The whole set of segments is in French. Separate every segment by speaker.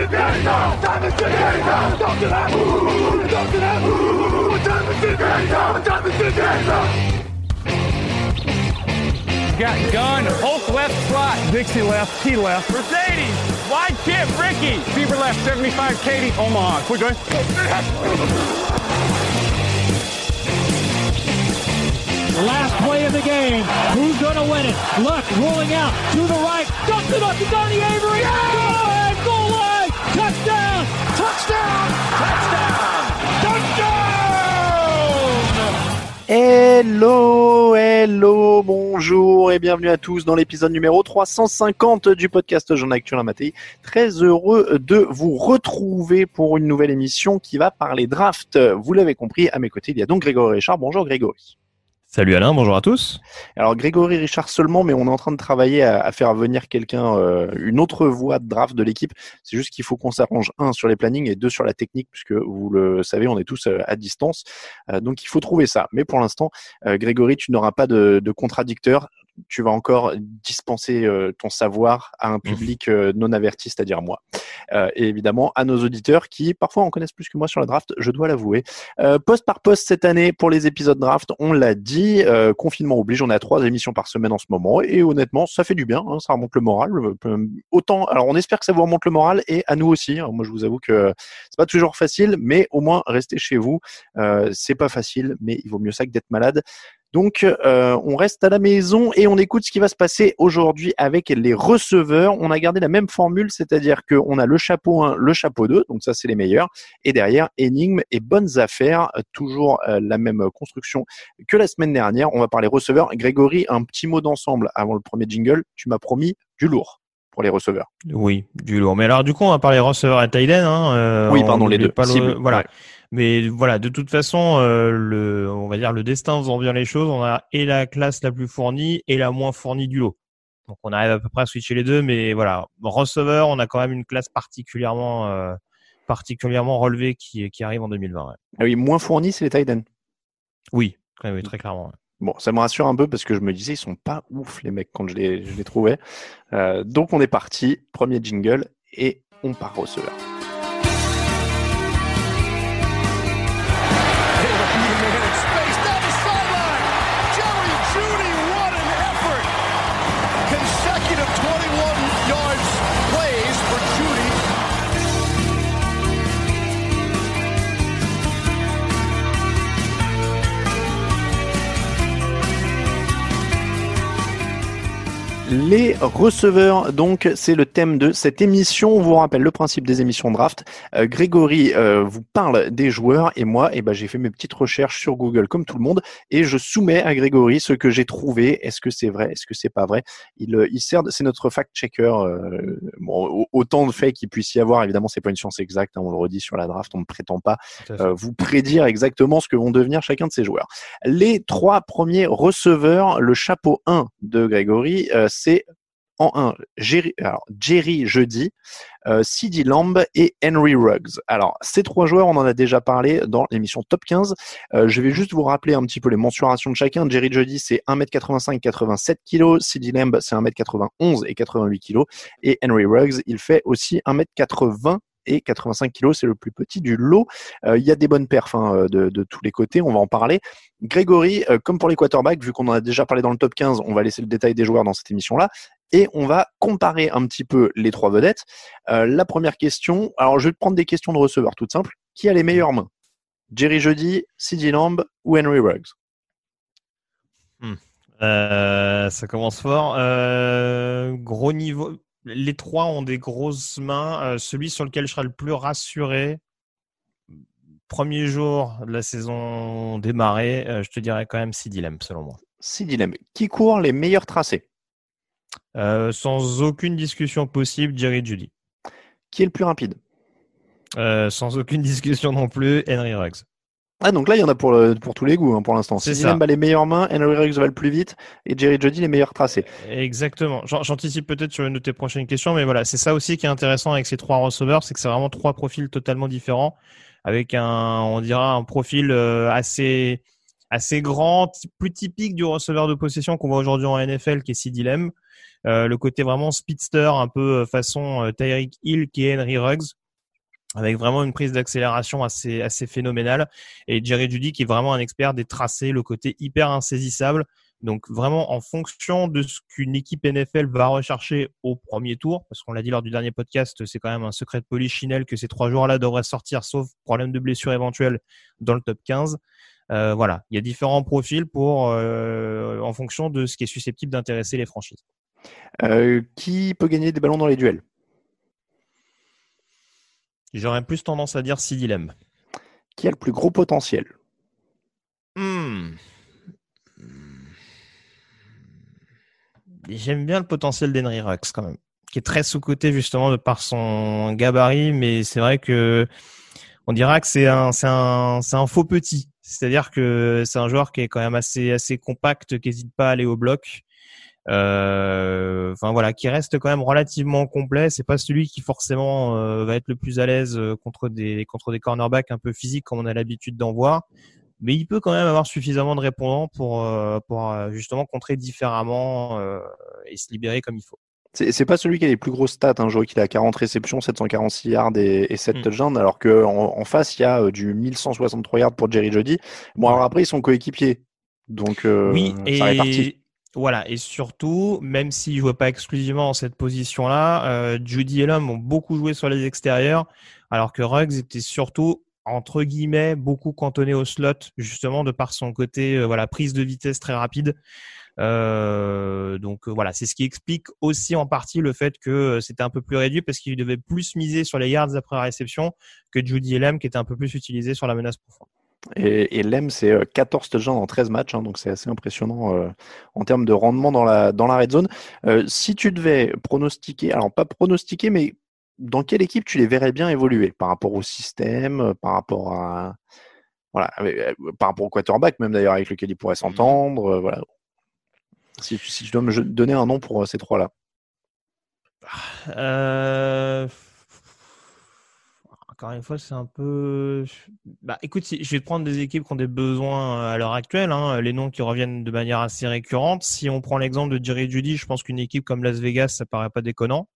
Speaker 1: What time is it now? Time is it now? Talk to that. Talk to that. What time is it now? What time is it now?
Speaker 2: Got gun, Hulk left slot, Dixie left, T left, Mercedes, wide chip, Ricky, Bieber left, 75, Katie, Omaha. Quick going.
Speaker 3: Last play of the game. Who's going to win it? Luck rolling out to the right. Dumps it up to Donnie Avery. Good! Goal line!
Speaker 4: Hello, hello, bonjour et bienvenue à tous dans l'épisode numéro 350 du podcast Jean Actuel Matéi. Très heureux de vous retrouver pour une nouvelle émission qui va parler draft. Vous l'avez compris, à mes côtés, il y a donc Grégory Richard. Bonjour Grégory.
Speaker 5: Salut Alain, bonjour à tous.
Speaker 4: Alors Grégory Richard seulement, mais on est en train de travailler à, faire venir quelqu'un, euh, une autre voix de draft de l'équipe. C'est juste qu'il faut qu'on s'arrange un sur les plannings et deux sur la technique, puisque vous le savez, on est tous euh, à distance. Euh, donc il faut trouver ça. Mais pour l'instant, Grégory, tu n'auras pas de contradicteur. Tu vas encore dispenser euh, ton savoir à un public euh, non averti, c'est-à-dire moi. Euh, et évidemment à nos auditeurs qui parfois en connaissent plus que moi sur la draft, je dois l'avouer. Euh, poste par poste cette année pour les épisodes draft, on l'a dit, euh, confinement oblige, on est à trois émissions par semaine en ce moment et honnêtement ça fait du bien, hein, ça remonte le moral. Euh, Autant, alors on espère que ça vous remonte le moral et à nous aussi. Alors, moi je vous avoue que c'est pas toujours facile, mais au moins restez chez vous. Euh, c'est pas facile, mais il vaut mieux ça que d'être malade. Donc, euh, on reste à la maison et on écoute ce qui va se passer aujourd'hui avec les receveurs. On a gardé la même formule, c'est-à-dire qu'on a le chapeau 1, le chapeau 2, donc ça c'est les meilleurs. Et derrière, énigmes et bonnes affaires, toujours euh, la même construction que la semaine dernière. On va parler receveurs. Grégory, un petit mot d'ensemble avant le premier jingle. Tu m'as promis du lourd pour les receveurs.
Speaker 5: Oui, du lourd. Mais alors du coup, on va parler receveur et tight end. Hein, euh,
Speaker 4: Oui,
Speaker 5: on
Speaker 4: pardon, les deux.
Speaker 5: pas le-
Speaker 4: Cible.
Speaker 5: Voilà.
Speaker 4: Ouais.
Speaker 5: Mais voilà, de toute façon, euh, le, on va dire le destin faisant bien les choses, on a et la classe la plus fournie et la moins fournie du lot. Donc on arrive à peu près à switcher les deux, mais voilà, receveur, on a quand même une classe particulièrement, euh, particulièrement relevée qui, qui arrive en 2020. ouais.
Speaker 4: Ah oui, moins fourni, c'est les tight ends.
Speaker 5: Oui, oui, oui, très clairement. ouais.
Speaker 4: Bon, ça me rassure un peu parce que je me disais, ils sont pas ouf, les mecs, quand je les, je les trouvais. Euh, donc, on est parti. Premier jingle et on part receveur. Les receveurs, donc, c'est le thème de cette émission. On vous rappelle le principe des émissions draft. Euh, Grégory euh, vous parle des joueurs et moi, eh ben, j'ai fait mes petites recherches sur Google comme tout le monde et je soumets à Grégory ce que j'ai trouvé. Est-ce que c'est vrai? Est-ce que c'est pas vrai? Il, euh, il sert, c'est notre fact-checker. bon, autant de faits qu'il puisse y avoir. Évidemment, c'est pas une science exacte. hein, on le redit sur la draft. On ne prétend pas vous prédire exactement ce que vont devenir chacun de ces joueurs. Les trois premiers receveurs, le chapeau 1 de Grégory, c'est en 1, Jerry, alors, Jerry Jeudi, euh, CD Lamb et Henry Ruggs. Alors, ces trois joueurs, on en a déjà parlé dans l'émission Top 15. Euh, je vais juste vous rappeler un petit peu les mensurations de chacun. Jerry Jeudi, c'est 1m85, 87 kg. CD Lamb, c'est 1m91 et 88 kg. Et Henry Ruggs, il fait aussi 1m80 et 85 kg, c'est le plus petit du lot. Euh, il y a des bonnes perfs hein, euh, de, tous les côtés, on va en parler. Grégory, euh, comme pour les quarterbacks, vu qu'on en a déjà parlé dans le top 15, on va laisser le détail des joueurs dans cette émission-là. Et on va comparer un petit peu les trois vedettes. La première question, alors je vais te prendre des questions de receveurs toutes simples. Qui a les meilleures mains? Jerry Jeudy, CeeDee Lamb ou Henry Ruggs?
Speaker 5: Euh, ça commence fort. Gros niveau. Les trois ont des grosses mains. Euh, celui sur lequel je serai le plus rassuré, premier jour de la saison démarrée, euh, je te dirais quand même six dilemmes, selon moi.
Speaker 4: Six dilemmes. Qui court les meilleurs tracés?
Speaker 5: Euh, sans aucune discussion possible, Jerry Judy.
Speaker 4: Qui est le plus rapide?
Speaker 5: Sans aucune discussion non plus, Henry Ruggs.
Speaker 4: Ah, donc là, il y en a pour, le- pour tous les goûts hein, pour l'instant.
Speaker 5: C'est ça.
Speaker 4: a les meilleures mains, Henry Ruggs va le plus vite et Jerry Jody les meilleurs tracés.
Speaker 5: Exactement. J'an- J'anticipe peut-être sur une de tes prochaines questions, mais voilà, c'est ça aussi qui est intéressant avec ces trois receveurs, c'est que c'est vraiment trois profils totalement différents, avec un, on dira, un profil euh, assez, assez grand, plus typique du receveur de possession qu'on voit aujourd'hui en NFL, qui est Sid Dilem. Euh, le côté vraiment speedster, un peu euh, façon euh, Tyreek Hill, qui est Henry Ruggs, avec vraiment une prise d'accélération assez, assez phénoménale. Et Jerry Judy, qui est vraiment un expert des tracés, le côté hyper insaisissable. Donc vraiment en fonction de ce qu'une équipe NFL va rechercher au premier tour, parce qu'on l'a dit lors du dernier podcast, c'est quand même un secret de polichinelle que ces trois joueurs-là devraient sortir, sauf problème de blessure éventuel, dans le top 15. Euh, voilà, il y a différents profils pour euh, en fonction de ce qui est susceptible d'intéresser les franchises.
Speaker 4: Euh, qui peut gagner des ballons dans les duels?
Speaker 5: J'aurais plus tendance à dire six dilemmes.
Speaker 4: Qui a le plus gros potentiel
Speaker 5: Hmm. J'aime bien le potentiel d'Henry Rux quand même, qui est très sous-coté justement de par son gabarit, mais c'est vrai que on dira que c'est un, c'est un, c'est un faux petit. C'est-à-dire que c'est un joueur qui est quand même assez, assez compact, qui n'hésite pas à aller au bloc. Euh, enfin voilà, qui reste quand même relativement complet. C'est pas celui qui forcément euh, va être le plus à l'aise euh, contre des contre des cornerbacks un peu physiques comme on a l'habitude d'en voir mais il peut quand même avoir suffisamment de répondants pour, pour justement contrer différemment euh, et se libérer comme il faut.
Speaker 4: C'est pas celui qui a les plus grosses stats. Hein. Je vois qu'il a 40 réceptions, 746 yards et, et 7
Speaker 5: Mm.
Speaker 4: touchdowns, alors qu'en en face, il y a du 1163 yards pour Jerry Jody. Bon, alors après, ils sont coéquipiers. Donc, euh,
Speaker 5: oui,
Speaker 4: ça répartit.
Speaker 5: Et voilà, et surtout, même s'il ne jouait pas exclusivement en cette position-là, euh, Judy et l'homme ont beaucoup joué sur les extérieurs, alors que Ruggs était surtout entre guillemets beaucoup cantonné au slot justement de par son côté euh, voilà prise de vitesse très rapide. Euh, donc voilà c'est ce qui explique aussi en partie le fait que c'était un peu plus réduit parce qu'il devait plus miser sur les yards après la réception que Judy Elam qui était un peu plus utilisé sur la menace profonde
Speaker 4: Et, et Lem, c'est euh, 14 touchdowns en 13 matchs, hein, donc c'est assez impressionnant euh, en termes de rendement dans la, dans la red zone. Euh, si tu devais pronostiquer, alors pas pronostiquer, mais dans quelle équipe tu les verrais bien évoluer? Par rapport au système, euh, par rapport à voilà, euh, par rapport au quarterback même d'ailleurs avec lequel ils pourraient s'entendre, euh, voilà. Si, tu- si tu dois me je- donner un nom pour euh, ces trois-là.
Speaker 5: Euh... Encore une fois, c'est un peu. Bah, écoute, je vais te prendre des équipes qui ont des besoins euh, à l'heure actuelle, hein, les noms qui reviennent de manière assez récurrente. Si on prend l'exemple de Jerry Judy, je pense qu'une équipe comme Las Vegas, ça paraît pas déconnant.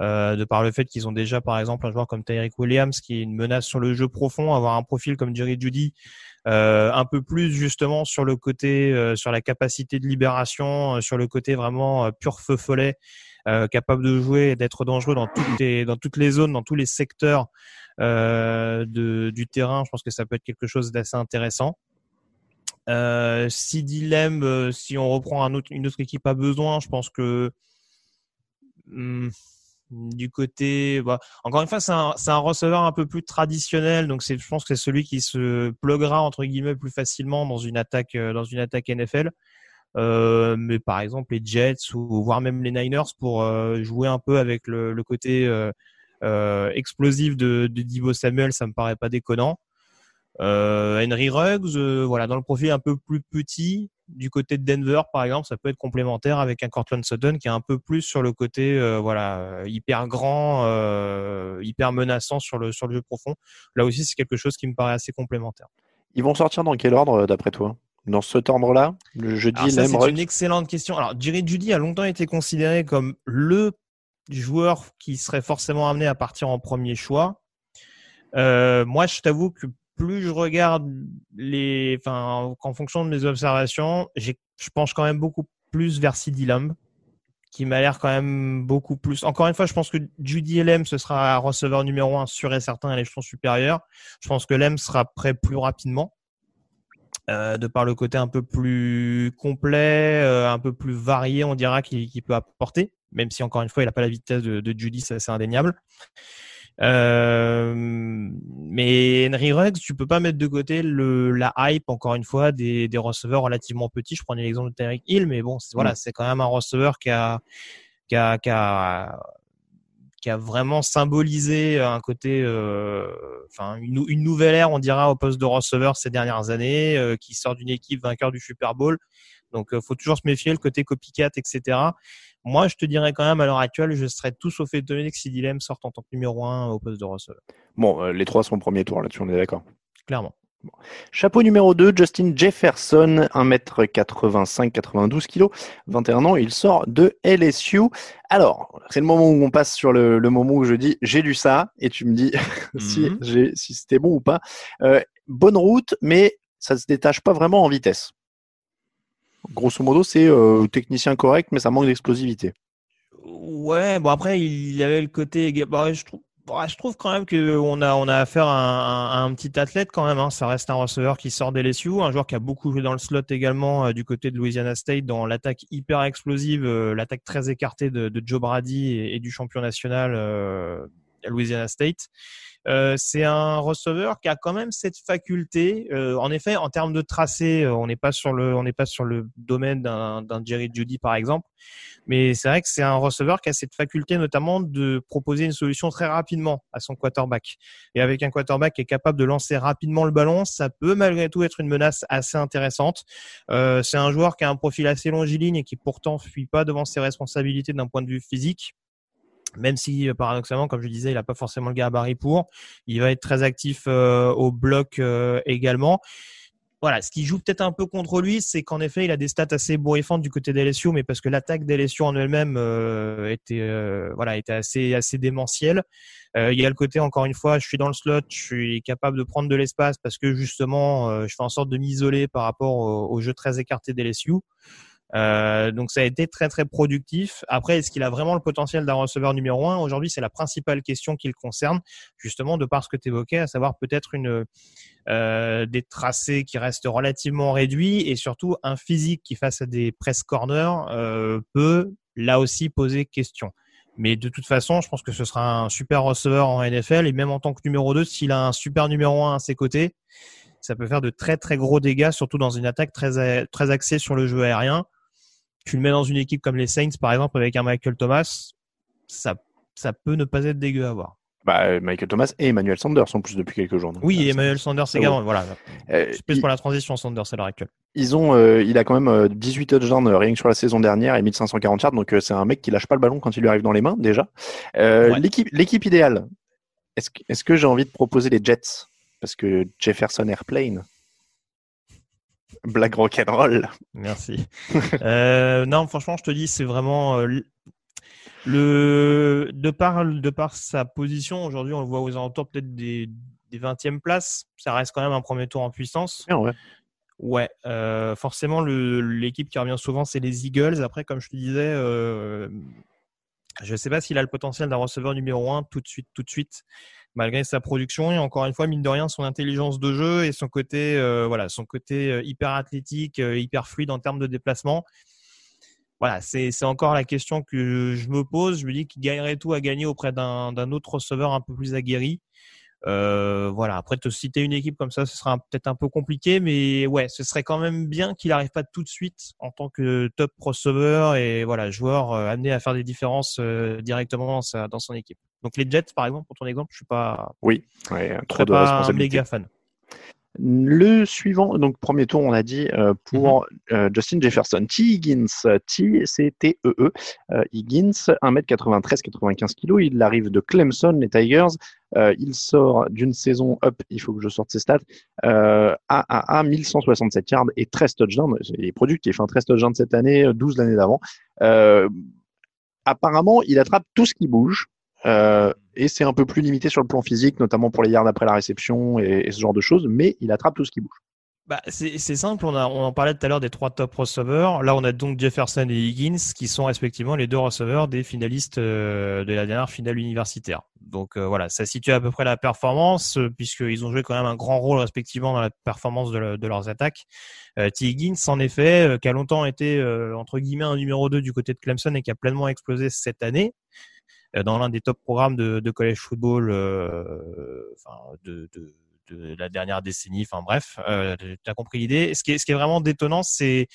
Speaker 5: Euh, de par le fait qu'ils ont déjà, par exemple, un joueur comme Tyreek Williams qui est une menace sur le jeu profond, avoir un profil comme Jerry Judy, euh, un peu plus justement sur le côté, euh, sur la capacité de libération, euh, sur le côté vraiment euh, pur feu follet, euh, capable de jouer et d'être dangereux dans toutes les dans toutes les zones, dans tous les secteurs euh, de, du terrain. Je pense que ça peut être quelque chose d'assez intéressant. Euh, si dilemme, euh, si on reprend un autre, une autre équipe a besoin, je pense que hmm, du côté, bah, encore une fois, c'est un, un receveur un peu plus traditionnel, donc je pense que c'est celui qui se pluguera entre guillemets plus facilement dans une attaque, euh, dans une attaque NFL. Euh, mais par exemple les Jets ou voire même les Niners pour euh, jouer un peu avec le, le côté euh, euh, explosif de, de Divo Samuel, ça me paraît pas déconnant. Euh, Henry Ruggs, euh, voilà, dans le profil un peu plus petit, du côté de Denver par exemple, ça peut être complémentaire avec un Cortland Sutton qui est un peu plus sur le côté, voilà, hyper grand, hyper menaçant sur le sur le jeu profond. Là aussi, c'est quelque chose qui me paraît assez complémentaire.
Speaker 4: Ils vont sortir dans quel ordre d'après toi? Dans cet ordre-là Le jeudi,
Speaker 5: Alors ça,
Speaker 4: Lem,
Speaker 5: c'est une excellente question. Alors, Jerry Judy a longtemps été considéré comme le joueur qui serait forcément amené à partir en premier choix. Euh, moi, je t'avoue que plus je regarde les, enfin, en fonction de mes observations, je penche quand même beaucoup plus vers Sidi Lamb, qui m'a l'air quand même beaucoup plus. Encore une fois, je pense que Judy Lem, ce sera receveur numéro un sûr et certain à l'échelon supérieur. Je pense que Lem sera prêt plus rapidement. Euh, de par le côté un peu plus complet, euh, un peu plus varié, on dira, qu'il peut apporter, même si encore une fois, il n'a pas la vitesse de, de Judy, ça c'est indéniable. Euh, mais Henry Ruggs, tu peux pas mettre de côté le, la hype, encore une fois, des, des receveurs relativement petits. Je prenais l'exemple de Tyreek Hill, mais bon, voilà, mm. c'est quand même un receveur qui a, qui a, qui a, qui a vraiment symbolisé un côté, euh, enfin une, une, nouvelle ère, on dira, au poste de receveur ces dernières années, euh, qui sort d'une équipe vainqueur du Super Bowl. Donc, euh, faut toujours se méfier le côté copycat, etc. Moi, je te dirais quand même, à l'heure actuelle, je serais tout sauf étonné que si Dilem sorte en tant que numéro 1 au poste de receveur.
Speaker 4: Bon, les trois sont premier tour là-dessus, on est d'accord.
Speaker 5: Clairement.
Speaker 4: Chapeau numéro 2, Justin Jefferson, 1m85, 92 kg, 21 ans, il sort de LSU. Alors, c'est le moment où on passe sur le, moment où je dis j'ai lu ça et tu me dis si, mhm. si c'était bon ou pas. Euh, bonne route, mais ça se détache pas vraiment en vitesse. Grosso modo, c'est euh, technicien correct, mais ça manque d'explosivité.
Speaker 5: Ouais, bon après, il avait le côté. Bah, je trouve je trouve quand même qu'on a, on a affaire à un, petit athlète quand même. Hein. Ça reste un receveur qui sort des LSU, un joueur qui a beaucoup joué dans le slot également euh, du côté de Louisiana State dans l'attaque hyper explosive, euh, l'attaque très écartée de, Joe Brady et, du champion national euh, Louisiana State. Euh, c'est un receveur qui a quand même cette faculté. Euh, en effet, en termes de tracé, euh, on n'est pas sur le, on n'est pas sur le domaine d'un, Jerry Judy par exemple, mais c'est vrai que c'est un receveur qui a cette faculté notamment de proposer une solution très rapidement à son quarterback. Et avec un quarterback qui est capable de lancer rapidement le ballon, ça peut malgré tout être une menace assez intéressante. c'est un joueur qui a un profil assez longiligne et qui pourtant fuit pas devant ses responsabilités d'un point de vue physique même si euh, paradoxalement, comme je disais, il n'a pas forcément le gabarit pour. Il va être très actif euh, au bloc euh, également. Voilà, ce qui joue peut-être un peu contre lui, c'est qu'en effet, il a des stats assez bourrifantes du côté d'LSU, mais parce que l'attaque d'LSU en elle-même était, voilà, était assez, assez démentielle. il y a le côté, encore une fois, je suis dans le slot, je suis capable de prendre de l'espace parce que justement, je fais en sorte de m'isoler par rapport au, au jeu très écarté d'LSU. Euh, donc ça a été très très productif. Après, est-ce qu'il a vraiment le potentiel d'un receveur numéro un? Aujourd'hui, c'est la principale question qui le concerne, justement de par ce que tu évoquais, à savoir peut-être une euh, des tracés qui restent relativement réduits et surtout un physique qui face à des press corners euh, peut là aussi poser question. Mais de toute façon, je pense que ce sera un super receveur en NFL et même en tant que numéro 2, s'il a un super numéro 1 à ses côtés, ça peut faire de très très gros dégâts, surtout dans une attaque très, très axée sur le jeu aérien tu le mets dans une équipe comme les Saints, par exemple, avec un Michael Thomas, ça, ça peut ne pas être dégueu à voir.
Speaker 4: Bah, Michael Thomas et Emmanuel Sanders sont plus depuis quelques jours.
Speaker 5: oui, Emmanuel Sanders également. Voilà. Euh, plus pour la transition Sanders à l'heure actuelle.
Speaker 4: Ils ont, euh, il a quand même 18 euh, touchdowns rien que sur la saison dernière et 1540 yards. Donc c'est un mec qui lâche pas le ballon quand il lui arrive dans les mains déjà. L'équipe, l'équipe idéale. Est-ce, est-ce que j'ai envie de proposer les Jets? Parce que Jefferson Airplane Black rock'n'roll.
Speaker 5: Merci. euh, non, franchement, je te dis, c'est vraiment euh, le de par de par sa position. Aujourd'hui, on le voit aux alentours peut-être des, des 20e places. Ça reste quand même un premier tour en puissance.
Speaker 4: ouais.
Speaker 5: Ouais, euh, forcément, l'équipe qui revient souvent, c'est les Eagles. Après, comme je te disais, je ne sais pas s'il a le potentiel d'un receveur numéro 1 tout de suite, tout de suite malgré sa production et encore une fois mine de rien son intelligence de jeu et son côté euh, voilà son côté euh, hyper athlétique, euh, hyper fluide en termes de déplacement. Voilà, c'est encore la question que je me pose. Je me dis qu'il gagnerait tout à gagner auprès d'un autre receveur un peu plus aguerri. Voilà. Après, te citer une équipe comme ça, ce sera peut-être un peu compliqué, mais ouais, ce serait quand même bien qu'il n'arrive pas tout de suite en tant que top receveur et voilà, joueur amené à faire des différences directement dans, son équipe. Donc les Jets, par exemple, pour ton exemple, je suis pas.
Speaker 4: Oui, trop de pas un méga fan. Le suivant, donc premier tour, on a dit euh, pour mhm. euh, Justin Jefferson. T. Higgins, T, c'est T-E-E. -E, euh, Higgins, 1m93, 95 kg. Il arrive de Clemson, les Tigers. il sort d'une saison up, il faut que je sorte ses stats, à, à, à 1167 yards et 13 touchdowns. Il est productif, hein, 13 touchdowns cette année, 12 l'année d'avant. apparemment, il attrape tout ce qui bouge. Euh, et c'est un peu plus limité sur le plan physique, notamment pour les yards après la réception et, ce genre de choses, mais il attrape tout ce qui bouge.
Speaker 5: Bah, c'est simple, on, a, on en parlait tout à l'heure des trois top receveurs. Là, on a donc Jefferson et Higgins qui sont respectivement les deux receveurs des finalistes euh, de la dernière finale universitaire. Donc euh, voilà, ça situe à peu près la performance, puisqu'ils ont joué quand même un grand rôle respectivement dans la performance de, de leurs attaques. T. Higgins, en effet, qui a longtemps été entre guillemets un numéro 2 du côté de Clemson et qui a pleinement explosé cette année. Dans l'un des top programmes de, de college football, enfin de, de, de, la dernière décennie. Enfin bref, tu as compris l'idée. Ce qui est, ce qui est vraiment détonnant, c'est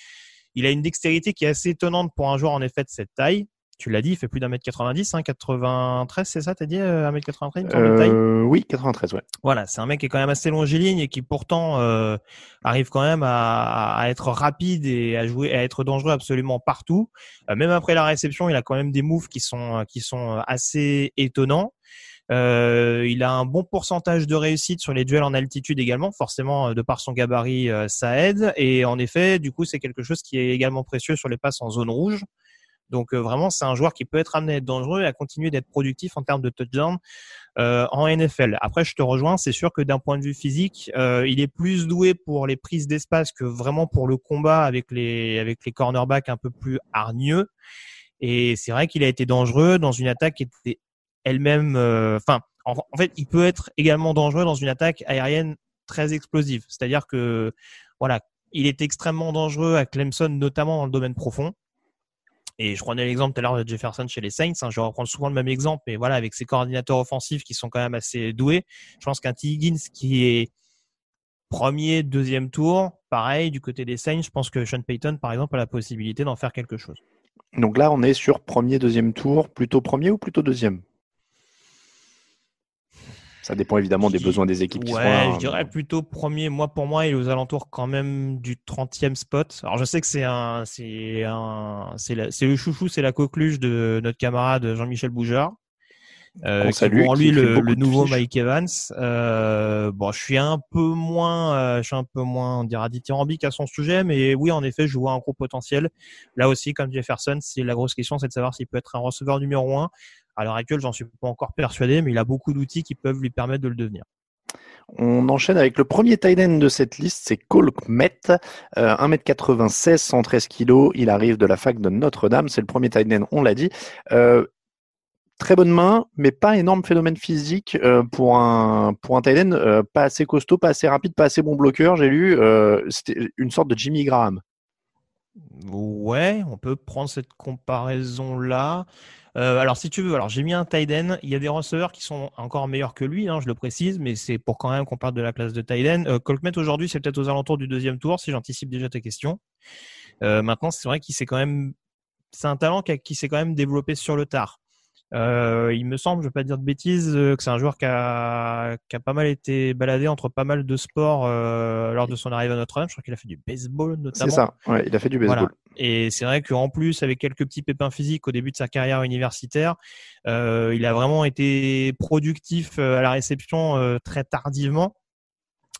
Speaker 5: il a une dextérité qui est assez étonnante pour un joueur en effet de cette taille tu l'as dit, il fait plus d'un mètre 90, hein, 93, c'est ça, t'as dit, euh, un mètre 93
Speaker 4: euh, Oui, 93, ouais.
Speaker 5: Voilà, c'est un mec qui est quand même assez longiligne et qui pourtant euh, arrive quand même à, à, être rapide et à jouer, à être dangereux absolument partout. Euh, même après la réception, il a quand même des moves qui sont qui sont assez étonnants. Euh, il a un bon pourcentage de réussite sur les duels en altitude également, forcément de par son gabarit, ça aide. Et en effet, du coup, c'est quelque chose qui est également précieux sur les passes en zone rouge. Donc euh, vraiment, c'est un joueur qui peut être amené à être dangereux et à continuer d'être productif en termes de touchdown euh, en NFL. Après, je te rejoins, c'est sûr que d'un point de vue physique, euh, il est plus doué pour les prises d'espace que vraiment pour le combat avec les avec les cornerbacks un peu plus hargneux. Et c'est vrai qu'il a été dangereux dans une attaque qui était elle-même, enfin, en, fait, il peut être également dangereux dans une attaque aérienne très explosive. C'est-à-dire que voilà, il est extrêmement dangereux à Clemson, notamment dans le domaine profond. Et je prenais l'exemple tout à l'heure de Jefferson chez les Saints. Hein, je vais reprendre souvent le même exemple, mais voilà, avec ses coordinateurs offensifs qui sont quand même assez doués, je pense qu'un T. Higgins qui est premier, deuxième tour, pareil, du côté des Saints, je pense que Sean Payton, par exemple, a la possibilité d'en faire quelque chose.
Speaker 4: Donc là, on est sur premier, deuxième tour, plutôt premier ou plutôt deuxième? Ça dépend évidemment des besoins des équipes qui
Speaker 5: ouais,
Speaker 4: sont là.
Speaker 5: je dirais plutôt premier. Moi, pour moi, il est aux alentours quand même du 30e spot. Alors, je sais que c'est un, c'est un, c'est le chouchou, c'est la coqueluche de notre camarade Jean-Michel Boujard.
Speaker 4: Euh, salue,
Speaker 5: pour lui le, le nouveau Mike Evans. Euh, bon, je suis un peu moins, euh, je suis un peu moins, on dira dithyrambique à son sujet, mais oui, en effet, je vois un gros potentiel. Là aussi, comme Jefferson, c'est la grosse question, c'est de savoir s'il peut être un receveur numéro un. À l'heure actuelle, j'en suis pas encore persuadé, mais il a beaucoup d'outils qui peuvent lui permettre de le devenir.
Speaker 4: On enchaîne avec le premier tight end de cette liste, c'est Cole Kmet, euh, 1m96, 113 kg. Il arrive de la fac de Notre-Dame. C'est le premier tight on l'a dit. Euh, très bonne main, mais pas énorme phénomène physique euh, pour un pour un tight end, euh, pas assez costaud, pas assez rapide, pas assez bon bloqueur. J'ai lu, c'était une sorte de Jimmy Graham.
Speaker 5: Ouais, on peut prendre cette comparaison là. Euh, alors, si tu veux, alors j'ai mis un Tiden. Il y a des receveurs qui sont encore meilleurs que lui, hein, je le précise, mais c'est pour quand même qu'on parle de la classe de Tiden. Euh, Colkmet aujourd'hui, c'est peut-être aux alentours du deuxième tour, si j'anticipe déjà ta question. Euh, maintenant, c'est vrai qu'il s'est quand même, c'est un talent qui s'est quand même développé sur le tard. Euh, il me semble, je ne vais pas dire de bêtises, euh, que c'est un joueur qui a, qui a pas mal été baladé entre pas mal de sports euh, lors de son arrivée à Notre-Dame. Je crois qu'il a fait du baseball notamment.
Speaker 4: C'est ça, ouais, il a fait du baseball.
Speaker 5: Et c'est vrai qu'en plus, avec quelques petits pépins physiques au début de sa carrière universitaire, euh, il a vraiment été productif à la réception très tardivement.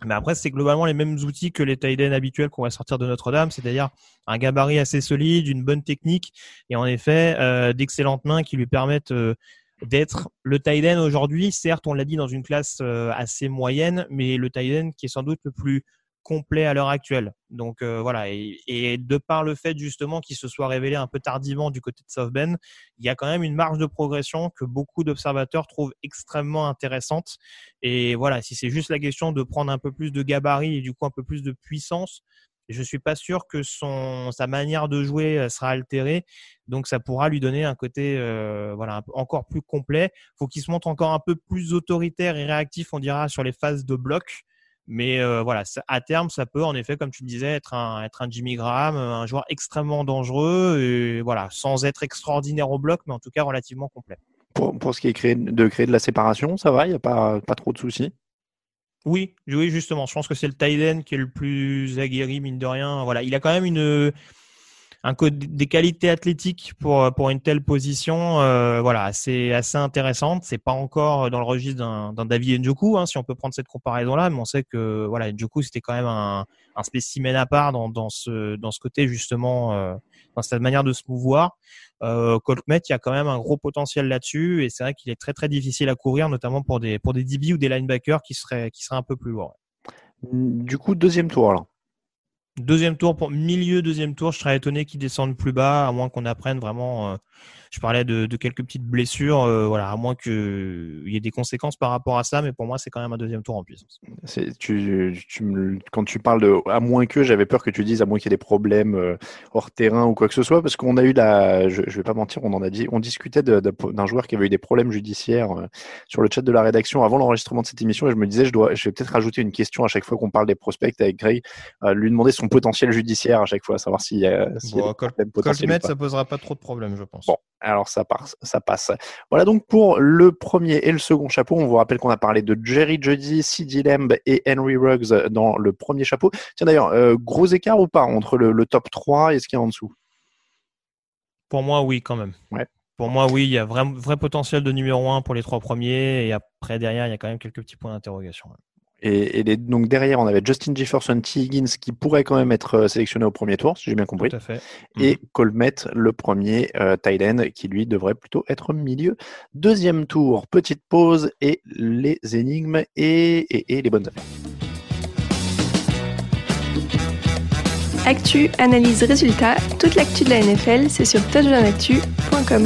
Speaker 5: Mais après, c'est globalement les mêmes outils que les tight habituels qu'on va sortir de Notre-Dame, c'est-à-dire un gabarit assez solide, une bonne technique et en effet euh, d'excellentes mains qui lui permettent euh, d'être le tight aujourd'hui. Certes, on l'a dit dans une classe euh, assez moyenne, mais le tight qui est sans doute le plus complet à l'heure actuelle. Donc euh, voilà, et, de par le fait justement qu'il se soit révélé un peu tardivement du côté de South Bend, il y a quand même une marge de progression que beaucoup d'observateurs trouvent extrêmement intéressante. Et voilà, si c'est juste la question de prendre un peu plus de gabarit et du coup un peu plus de puissance, je suis pas sûr que son sa manière de jouer euh, sera altérée, donc ça pourra lui donner un côté euh, voilà encore plus complet. Faut qu'il se montre encore un peu plus autoritaire et réactif, on dira, sur les phases de bloc. Mais euh, voilà, à terme, ça peut en effet, comme tu le disais, être un, être un Jimmy Graham, un joueur extrêmement dangereux, et voilà, sans être extraordinaire au bloc, mais en tout cas relativement complet.
Speaker 4: Pour, pour ce qui est créé, de créer de la séparation, ça va, il n'y a pas, pas trop de soucis?
Speaker 5: Oui, oui, justement. Je pense que c'est le Tiden qui est le plus aguerri, mine de rien. Voilà, il a quand même une, un des qualités athlétiques pour pour une telle position, euh, voilà, c'est assez intéressante. C'est pas encore dans le registre d'un David Njoku, hein, si on peut prendre cette comparaison-là, mais on sait que voilà, Njoku c'était quand même un, un spécimen à part dans, dans ce dans ce côté justement, euh, dans cette manière de se mouvoir. Euh, Colkmet, il y a quand même un gros potentiel là-dessus, et c'est vrai qu'il est très très difficile à courir, notamment pour des pour des DB ou des linebackers qui seraient qui seraient un peu plus lourds.
Speaker 4: Du coup, deuxième tour alors.
Speaker 5: Deuxième tour, pour milieu deuxième tour, je serais étonné qu'ils descendent plus bas, à moins qu'on apprenne vraiment. Je parlais de, de quelques petites blessures, euh, voilà, à moins qu'il y ait des conséquences par rapport à ça, mais pour moi, c'est quand même un deuxième tour en puissance.
Speaker 4: Tu, tu me- quand tu parles de à moins que, j'avais peur que tu dises à moins qu'il y ait des problèmes euh, hors terrain ou quoi que ce soit, parce qu'on a eu la, je, je vais pas mentir, on en a dit, on discutait d'un joueur qui avait eu des problèmes judiciaires euh, sur le chat de la rédaction avant l'enregistrement de cette émission, et je me disais, je dois, je vais peut-être rajouter une question à chaque fois qu'on parle des prospects avec Greg, lui demander son potentiel judiciaire à chaque fois, savoir s'il y a, s'il y a
Speaker 5: Bon,
Speaker 4: des problèmes potentiels.
Speaker 5: ça posera pas trop de problèmes, je pense.
Speaker 4: Bon, alors ça passe, ça passe. Voilà donc pour le premier et le second chapeau. On vous rappelle qu'on a parlé de Jerry Jeudy, CD Lamb et Henry Ruggs dans le premier chapeau. Tiens d'ailleurs, euh, gros écart ou pas entre le, le top 3 et ce qu'il y a en dessous?
Speaker 5: Pour moi, oui, quand même.
Speaker 4: Ouais.
Speaker 5: Pour moi, oui, il y a vrai, vrai potentiel de numéro un pour les trois premiers, et après, derrière, il y a quand même quelques petits points d'interrogation.
Speaker 4: Et, et les- donc derrière, on avait Justin Jefferson, T. Higgins qui pourrait quand même être euh, sélectionné au premier tour, si j'ai bien compris.
Speaker 5: Tout à fait.
Speaker 4: Et Colmet, le premier euh, tight end, qui lui devrait plutôt être milieu. Deuxième tour, petite pause et les énigmes et, et, et les bonnes affaires.
Speaker 6: Actu, analyse, résultat, toute l'actu de la NFL, c'est sur touchdownactu.com.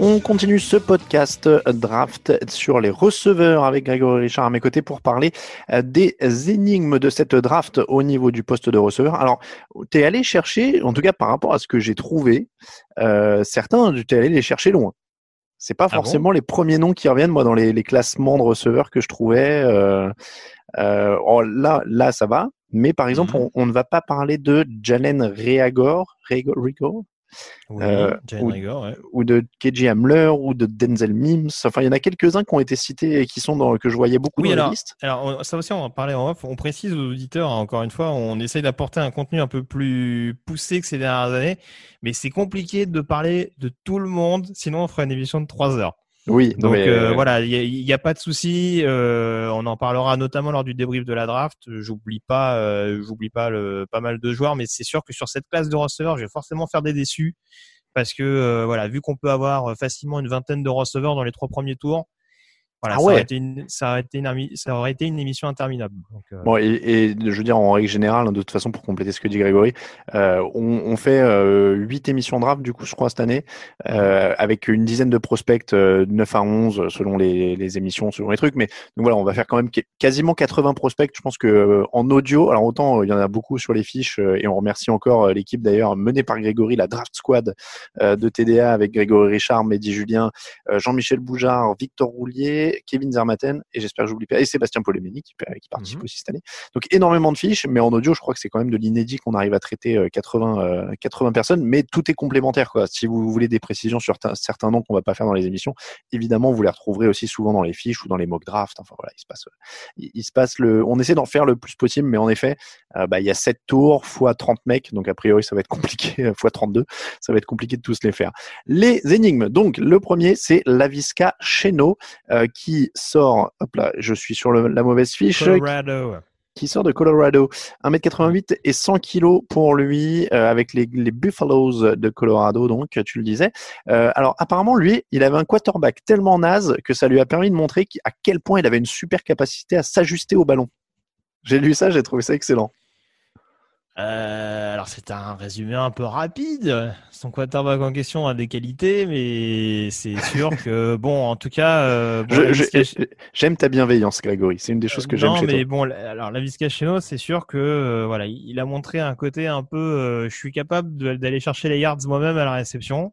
Speaker 4: On continue ce podcast draft sur les receveurs avec Grégory Richard à mes côtés pour parler euh, des énigmes de cette draft au niveau du poste de receveur. Alors, tu es allé chercher, en tout cas par rapport à ce que j'ai trouvé, euh, certains, tu es allé les chercher loin. C'est pas
Speaker 5: Ah bon?
Speaker 4: forcément les premiers noms qui reviennent, moi, dans les, les classements de receveurs que je trouvais. Euh, euh, oh, là, là, ça va. Mais par exemple,
Speaker 5: Mhm.
Speaker 4: on, on ne va pas parler de Jalen Reagor, Reagor, Reagor
Speaker 5: Oui,
Speaker 4: Euh, ou-
Speaker 5: Rigor, ouais.
Speaker 4: ou de KJ Hamler ou de Denzel Mims. Enfin, il y en a quelques-uns qui ont été cités et qui sont dans, que je voyais beaucoup
Speaker 5: Oui,
Speaker 4: dans
Speaker 5: alors,
Speaker 4: la liste.
Speaker 5: alors ça aussi, on en parlait en off. On précise aux auditeurs, hein, encore une fois, on essaye d'apporter un contenu un peu plus poussé que ces dernières années, mais c'est compliqué de parler de tout le monde, sinon on ferait une émission de trois heures.
Speaker 4: Oui,
Speaker 5: Donc
Speaker 4: mais,
Speaker 5: euh,
Speaker 4: euh,
Speaker 5: voilà, il n'y a, pas de souci. euh, on en parlera notamment lors du débrief de la draft. J'oublie pas, euh, j'oublie pas le, pas mal de joueurs, mais c'est sûr que sur cette classe de receveurs, je vais forcément faire des déçus parce que euh, voilà, vu qu'on peut avoir facilement une vingtaine de receveurs dans les trois premiers tours, voilà,
Speaker 4: Ah
Speaker 5: ça, aurait été une, ça, aurait été une, ça aurait été une émission interminable. Donc, euh,
Speaker 4: Bon, et, et je veux dire, en règle générale, hein, de toute façon, pour compléter ce que dit Grégory, euh, on, on fait euh, 8 émissions draft, du coup, je crois, cette année, euh, avec une dizaine de prospects, euh, 9 à 11, selon les, les émissions, selon les trucs. Mais donc voilà, on va faire quand même qu- quasiment 80 prospects. Je pense que euh, en audio, alors autant euh, il y en a beaucoup sur les fiches, euh, et on remercie encore euh, l'équipe d'ailleurs, menée par Grégory, la draft squad euh, de TDA, avec Grégory Richard, Mehdi Julien, euh, Jean-Michel Boujard, Victor Roulier, Kevin Zermatten, et j'espère que j'oublie pas, et Sébastien Poléméni qui, qui participe
Speaker 5: Mhm.
Speaker 4: aussi cette année. Donc énormément de fiches, mais en audio, je crois que c'est quand même de l'inédit qu'on arrive à traiter euh, 80, euh, 80 personnes, mais tout est complémentaire. Quoi. Si vous voulez des précisions sur ta- certains noms qu'on va pas faire dans les émissions, évidemment, vous les retrouverez aussi souvent dans les fiches ou dans les mock drafts. Enfin voilà, il se passe, euh, il, il se passe le, on essaie d'en faire le plus possible, mais en effet, euh, bah, il y a 7 tours fois 30 mecs, donc a priori ça va être compliqué, euh, fois 32, ça va être compliqué de tous les faire. Les énigmes, donc le premier c'est Lavisca Cheno, euh, qui sort, hop là, je suis sur le- la mauvaise fiche,
Speaker 5: Colorado.
Speaker 4: qui sort de Colorado. 1m88 et 100 kg pour lui, euh, avec les, les Buffaloes de Colorado, donc tu le disais. Euh, alors apparemment, lui, il avait un quarterback tellement naze que ça lui a permis de montrer qu- à quel point il avait une super capacité à s'ajuster au ballon. J'ai lu ça, j'ai trouvé ça excellent.
Speaker 5: Euh, alors c'est un résumé un peu rapide. Son quarterback en question a des qualités, mais c'est sûr que bon, en tout cas, euh, bon,
Speaker 4: J'aime ta bienveillance, Grégory. C'est une des choses que j'aime
Speaker 5: non,
Speaker 4: chez
Speaker 5: mais
Speaker 4: toi.
Speaker 5: bon, la- alors la Vizcacheno, c'est sûr que euh, voilà, il a montré un côté un peu, euh, je suis capable d'aller chercher les yards moi-même à la réception.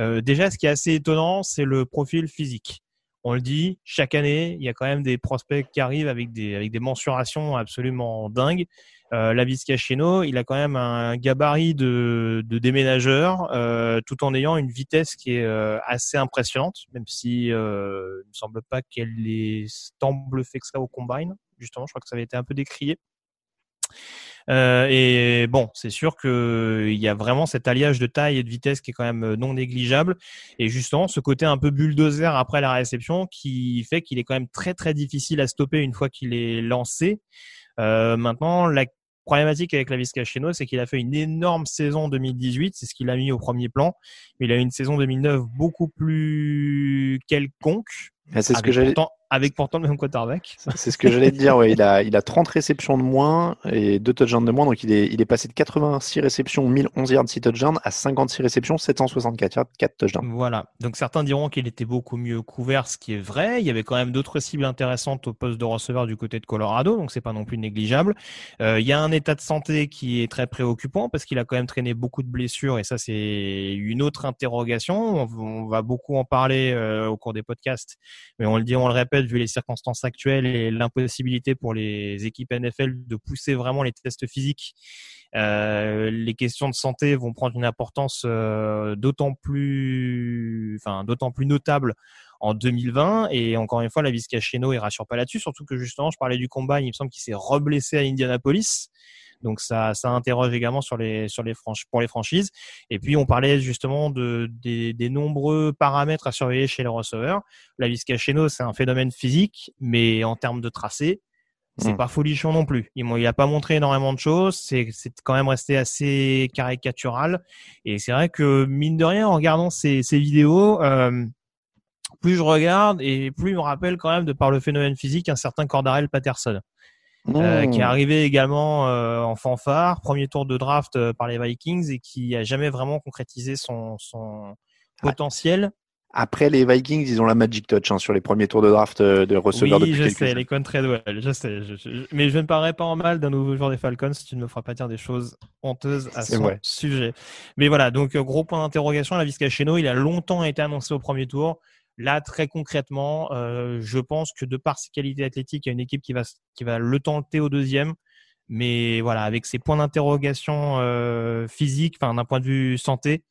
Speaker 5: Euh, déjà, ce qui est assez étonnant, c'est le profil physique. On le dit, chaque année, il y a quand même des prospects qui arrivent avec des avec des mensurations absolument dingues. Euh, la Vizcacheno, il a quand même un gabarit de, de déménageur, euh, tout en ayant une vitesse qui est euh, assez impressionnante, même si euh, il me semble pas qu'elle est tant bluffée que ça au combine. Justement, je crois que ça avait été un peu décrié. Euh, et bon, c'est sûr que il y a vraiment cet alliage de taille et de vitesse qui est quand même non négligeable. Et justement, ce côté un peu bulldozer après la réception qui fait qu'il est quand même très très difficile à stopper une fois qu'il est lancé. Euh, maintenant, la problématique avec la Vizcacheno, c'est qu'il a fait une énorme saison 2018, c'est ce qu'il a mis au premier plan. Mais il a eu une saison 2009 beaucoup plus quelconque.
Speaker 4: Ah, c'est ce que j'allais-
Speaker 5: pourtant- avec pourtant le même quarterback.
Speaker 4: C'est ce que j'allais te dire, ouais. Il a, il a 30 réceptions de moins et 2 touchdowns de moins. Donc, il est, il est passé de 86 réceptions, 1011 yards, 6 touchdowns à 56 réceptions, 764 yards, 4 touchdowns.
Speaker 5: Voilà. Donc certains diront qu'il était beaucoup mieux couvert, ce qui est vrai. Il y avait quand même d'autres cibles intéressantes au poste de receveur du côté de Colorado, donc c'est pas non plus négligeable. Euh, il y a un état de santé qui est très préoccupant parce qu'il a quand même traîné beaucoup de blessures et ça c'est une autre interrogation. On, on va beaucoup en parler euh, au cours des podcasts, mais on le dit, on le répète, vu les circonstances actuelles et l'impossibilité pour les équipes NFL de pousser vraiment les tests physiques euh, les questions de santé vont prendre une importance euh, d'autant plus, notable en 2020. Et encore une fois, la Vizcacheno, il rassure pas là-dessus, surtout que justement, je parlais du combat, il me semble qu'il s'est reblessé à Indianapolis. Donc ça, ça interroge également sur les sur les franch pour les franchises. Et puis on parlait justement de des, des nombreux paramètres à surveiller chez les receveurs. La Vizcacheno, c'est un phénomène physique, mais en termes de tracé, c'est
Speaker 4: Mm.
Speaker 5: pas folichon non plus. Il, il a pas montré énormément de choses. C'est c'est quand même resté assez caricatural. Et c'est vrai que mine de rien, en regardant ces, ces vidéos, euh, plus je regarde et plus il me rappelle quand même de par le phénomène physique un certain Cordarel Patterson. Euh, qui est arrivé également euh, en fanfare, premier tour de draft euh, par les Vikings et qui a jamais vraiment concrétisé son, son potentiel.
Speaker 4: Après, les Vikings, ils ont la Magic Touch hein, sur les premiers tours de draft euh, de receveurs
Speaker 5: oui,
Speaker 4: depuis
Speaker 5: je sais, les Contredwell, je sais. je- je- mais je ne parlerai pas en mal d'un nouveau joueur des Falcons si tu ne me feras pas dire des choses honteuses à son
Speaker 4: vrai.
Speaker 5: sujet. Mais voilà, donc euh, gros point d'interrogation, la Vizcacheno, il a longtemps été annoncé au premier tour. Là, très concrètement, euh, je pense que de par ses qualités athlétiques, il y a une équipe qui va, qui va le tenter au deuxième. Mais voilà, avec ses points d'interrogation euh, physiques, enfin d'un point de vue santé,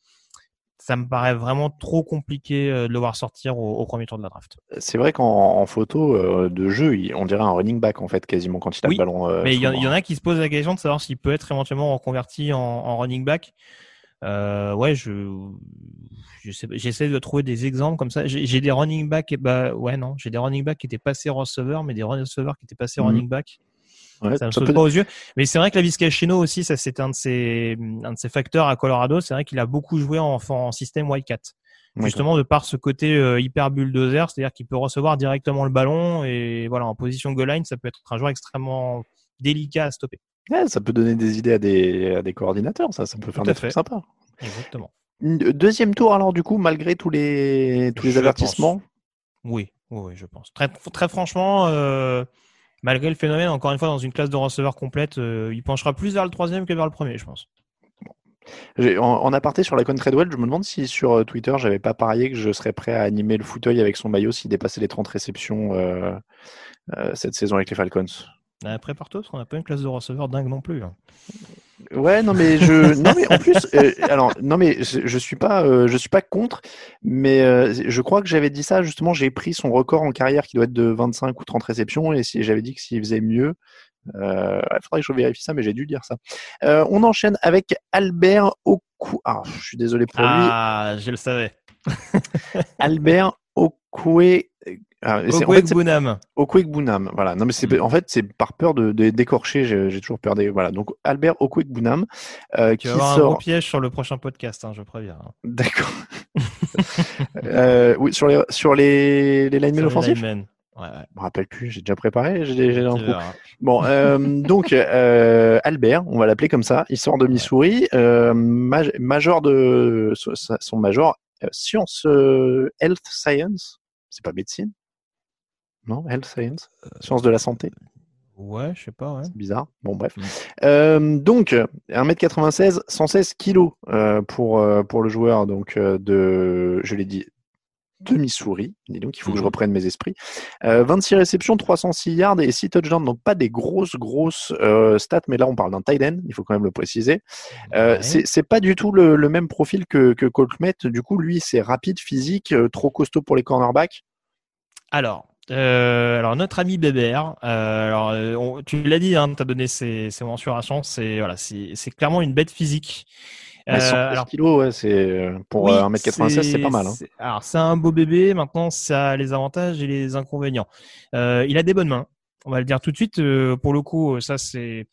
Speaker 5: ça me paraît vraiment trop compliqué euh, de le voir sortir au, au premier tour de la draft.
Speaker 4: C'est vrai qu'en en photo euh, de jeu, on dirait un running back en fait, quasiment quand il a
Speaker 5: Oui,
Speaker 4: le ballon. euh,
Speaker 5: Mais il y, en- y a qui se posent la question de savoir s'il peut être éventuellement reconverti en, en running back. Euh, ouais, je j'essaie de trouver des exemples comme ça. J'ai des running back, et bah ouais non, j'ai des running back qui étaient passés receveurs, mais des receveurs qui étaient passés
Speaker 4: Mhm.
Speaker 5: running back.
Speaker 4: Ouais,
Speaker 5: Ça me
Speaker 4: ça
Speaker 5: saute
Speaker 4: peut-
Speaker 5: pas aux yeux. Mais c'est vrai que la Vizcacheno aussi, ça c'est un de ses un de ses facteurs à Colorado. C'est vrai qu'il a beaucoup joué en, en système Wildcat. Justement de par ce côté euh, hyper bulldozer, c'est-à-dire qu'il peut recevoir directement le ballon et voilà en position goal line, ça peut être un joueur extrêmement délicat à stopper.
Speaker 4: Ouais, ça peut donner des idées à des, à des coordinateurs, ça, ça peut faire
Speaker 5: Tout
Speaker 4: des trucs sympas.
Speaker 5: Exactement.
Speaker 4: Une- Deuxième tour alors du coup, malgré tous les tous les
Speaker 5: Je
Speaker 4: avertissements?
Speaker 5: Oui, oui, oui, je pense. Très, très franchement, euh, malgré le phénomène, encore une fois, dans une classe de receveurs complète, euh, il penchera plus vers le troisième que vers le premier, je pense.
Speaker 4: En, en aparté sur la con Treadwell, je me demande si sur euh, Twitter j'avais pas parié que je serais prêt à animer le fauteuil avec son maillot s'il dépassait les 30 réceptions euh, euh, cette saison avec les Falcons.
Speaker 5: Euh, Prépare-toi, parce qu'on n'a pas une classe de receveurs dingue non plus. hein.
Speaker 4: Ouais, non mais je, non mais en plus, euh, alors non mais je, je suis pas, euh, je suis pas contre, mais euh, je crois que j'avais dit ça justement. J'ai pris son record en carrière qui doit être de 25 ou 30 réceptions et si j'avais dit que s'il faisait mieux, euh, il faudrait que je vérifie ça, mais j'ai dû dire ça. Euh, on enchaîne avec Albert Oku. Ah, je suis désolé pour lui.
Speaker 5: Ah, je le savais.
Speaker 4: Albert Okwe. Ah,
Speaker 5: Okwek Bunam.
Speaker 4: Okwek Bunam. Voilà. Non, mais c'est,
Speaker 5: Mm.
Speaker 4: en fait, c'est par peur de, de- d'écorcher. J'ai, j'ai toujours peur des. Voilà. Donc, Albert Okwek Bunam, euh, qui
Speaker 5: vas avoir un
Speaker 4: sort.
Speaker 5: gros piège sur le prochain podcast, hein, je préviens. hein.
Speaker 4: D'accord. euh, oui, sur les, sur les, les linemen
Speaker 5: Sur les
Speaker 4: offensifs.
Speaker 5: linemen. Ouais, ouais.
Speaker 4: Je me rappelle plus, j'ai déjà préparé, j'ai un trou. Bon, euh, donc euh, Albert, on va l'appeler comme ça. Il sort de Missouri, euh, maj- major de son- son major euh, science euh, health science. C'est pas médecine, non Health science, sciences de la santé.
Speaker 5: Ouais, je sais pas, ouais.
Speaker 4: C'est bizarre. Bon, bref.
Speaker 5: Mm.
Speaker 4: Euh, donc, 1m96, 116 kilos euh, pour, euh, pour le joueur donc, euh, de, je l'ai dit, de Missouri. Dis donc, il faut que je
Speaker 5: Mhm.
Speaker 4: reprenne mes esprits. Euh, 26 réceptions, 306 yards et 6 touchdowns. Donc, pas des grosses, grosses euh, stats, mais là, on parle d'un tight end, il faut quand même le préciser. Euh,
Speaker 5: Ouais.
Speaker 4: c'est pas du tout le, le même profil que, que. Du coup, lui, c'est rapide, physique, euh, trop costaud pour les cornerbacks.
Speaker 5: Alors, euh, alors notre ami Bébert, euh, alors euh, on- tu l'as dit, hein, tu as donné ses, ses mensurations, c'est voilà, c'est c'est clairement une bête physique.
Speaker 4: Ouais,
Speaker 5: Euh,
Speaker 4: 116
Speaker 5: alors
Speaker 4: kilos, ouais, c'est, euh, pour
Speaker 5: oui,
Speaker 4: euh, 1m96, c'est pas mal. hein.
Speaker 5: c'est- Alors c'est un beau bébé. Maintenant, ça a les avantages et les inconvénients. Euh, il a des bonnes mains. On va le dire tout de suite. euh, pour le coup, ça c'est.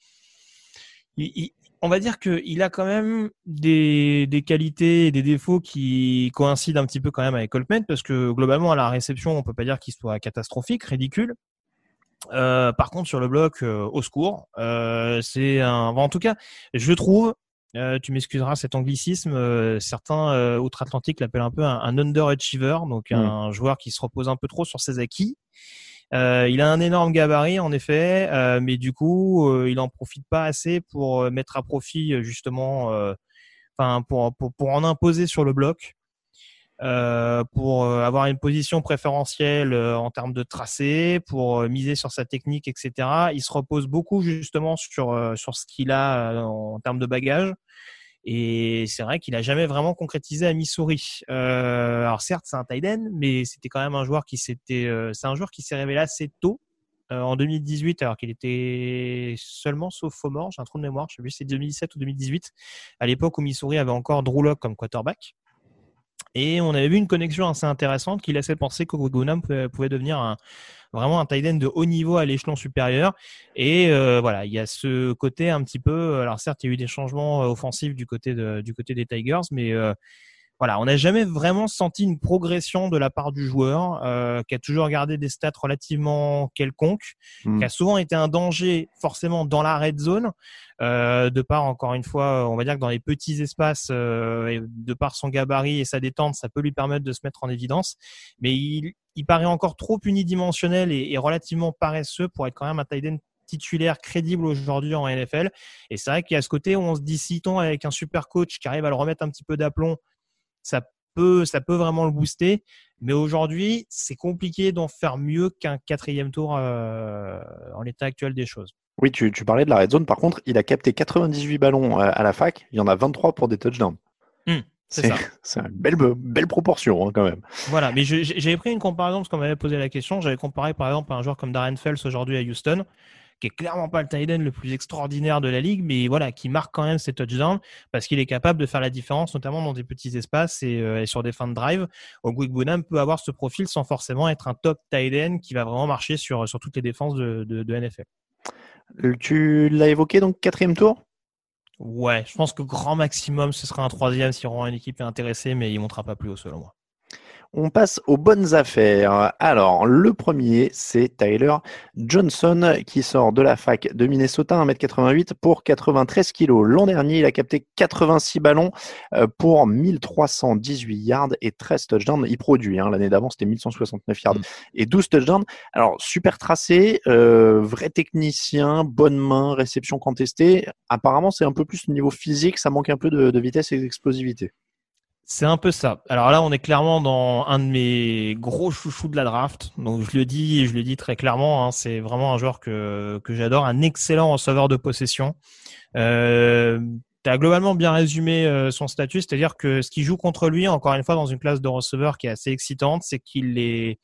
Speaker 5: il- il- on va dire qu'il a quand même des, des qualités et des défauts qui coïncident un petit peu quand même avec Coltman parce que globalement à la réception, on peut pas dire qu'il soit catastrophique, ridicule. Euh, par contre, sur le bloc, euh, au secours, euh, c'est un. bon, en tout cas, je trouve. euh, tu m'excuseras cet anglicisme. euh, certains euh, outre-Atlantique l'appellent un peu un, un underachiever, donc
Speaker 4: Mm.
Speaker 5: un joueur qui se repose un peu trop sur ses acquis. Euh, il a un énorme gabarit en effet, euh, mais du coup, euh, il en profite pas assez pour euh, mettre à profit euh, justement, euh, enfin pour, pour pour en imposer sur le bloc, pour avoir une position préférentielle en termes de tracé, pour miser sur sa technique, etc. Il se repose beaucoup justement sur sur ce qu'il a en termes de bagage. Et c'est vrai qu'il a jamais vraiment concrétisé à Missouri. Euh, alors certes, c'est un tight end, mais c'était quand même un joueur qui s'était, euh, c'est un joueur qui s'est révélé assez tôt euh, en 2018, alors qu'il était seulement sophomore. J'ai un trou de mémoire, je sais plus si c'est 2017 ou 2018, à l'époque où Missouri avait encore Drew Lock comme quarterback. Et on avait vu une connexion assez intéressante qui laissait penser que Gunam pouvait, devenir un, vraiment un tight end de haut niveau à l'échelon supérieur. Et euh, voilà, il y a ce côté un petit peu. Alors certes, il y a eu des changements euh, offensifs du côté de, du côté des Tigers, mais euh, voilà, on n'a jamais vraiment senti une progression de la part du joueur, euh, qui a toujours gardé des stats relativement quelconques,
Speaker 4: Mm.
Speaker 5: qui a souvent été un danger forcément dans la red zone, euh, de par encore une fois, on va dire que dans les petits espaces, euh, et de par son gabarit et sa détente, ça peut lui permettre de se mettre en évidence, mais il, il paraît encore trop unidimensionnel et, et relativement paresseux pour être quand même un tight end titulaire crédible aujourd'hui en NFL. Et c'est vrai qu'il y a ce côté où on se dit, si ton avec un super coach qui arrive à le remettre un petit peu d'aplomb, ça peut, ça peut vraiment le booster. Mais aujourd'hui, c'est compliqué d'en faire mieux qu'un quatrième tour euh, en l'état actuel des choses.
Speaker 4: Oui, tu, tu parlais de la red zone. Par contre, il a capté 98 ballons euh, à la fac. Il y en a 23 pour des touchdowns.
Speaker 5: Hmm, c'est
Speaker 4: c'est
Speaker 5: ça.
Speaker 4: c'est une belle, belle proportion hein, quand même.
Speaker 5: Voilà, mais j'avais pris une comparaison parce qu'on m'avait posé la question. J'avais comparé par exemple à un joueur comme Darren Fells aujourd'hui à Houston, qui est clairement pas le tight end le plus extraordinaire de la ligue, mais voilà, qui marque quand même ses touchdowns parce qu'il est capable de faire la différence, notamment dans des petits espaces et, euh, et sur des fins de drive. Ogwig Bonham peut avoir ce profil sans forcément être un top tight end qui va vraiment marcher sur, sur toutes les défenses de, de, de NFL.
Speaker 4: Euh, Tu l'as évoqué donc quatrième tour?
Speaker 5: Ouais, je pense que grand maximum, ce sera un troisième si vraiment une équipe est intéressée, mais il montera pas plus haut selon moi.
Speaker 4: On passe aux bonnes affaires. Alors, le premier, c'est Tyler Johnson qui sort de la fac de Minnesota, 1m88 pour 93 kilos. L'an dernier, il a capté 86 ballons euh, pour 1318 yards et 13 touchdowns. Il produit, hein. l'année d'avant, c'était 1169 yards
Speaker 5: Mm.
Speaker 4: et 12 touchdowns. Alors, super tracé, euh, vrai technicien, bonne main, réception contestée. Apparemment, c'est un peu plus au niveau physique, ça manque un peu de, de vitesse et d'explosivité.
Speaker 5: C'est un peu ça. Alors là, on est clairement dans un de mes gros chouchous de la draft. Donc je le dis, je le dis très clairement, hein, c'est vraiment un joueur que que j'adore, un excellent receveur de possession. Euh, tu globalement bien résumé euh, son statut, c'est-à-dire que ce qui joue contre lui, encore une fois, dans une classe de receveur qui est assez excitante, c'est qu'il est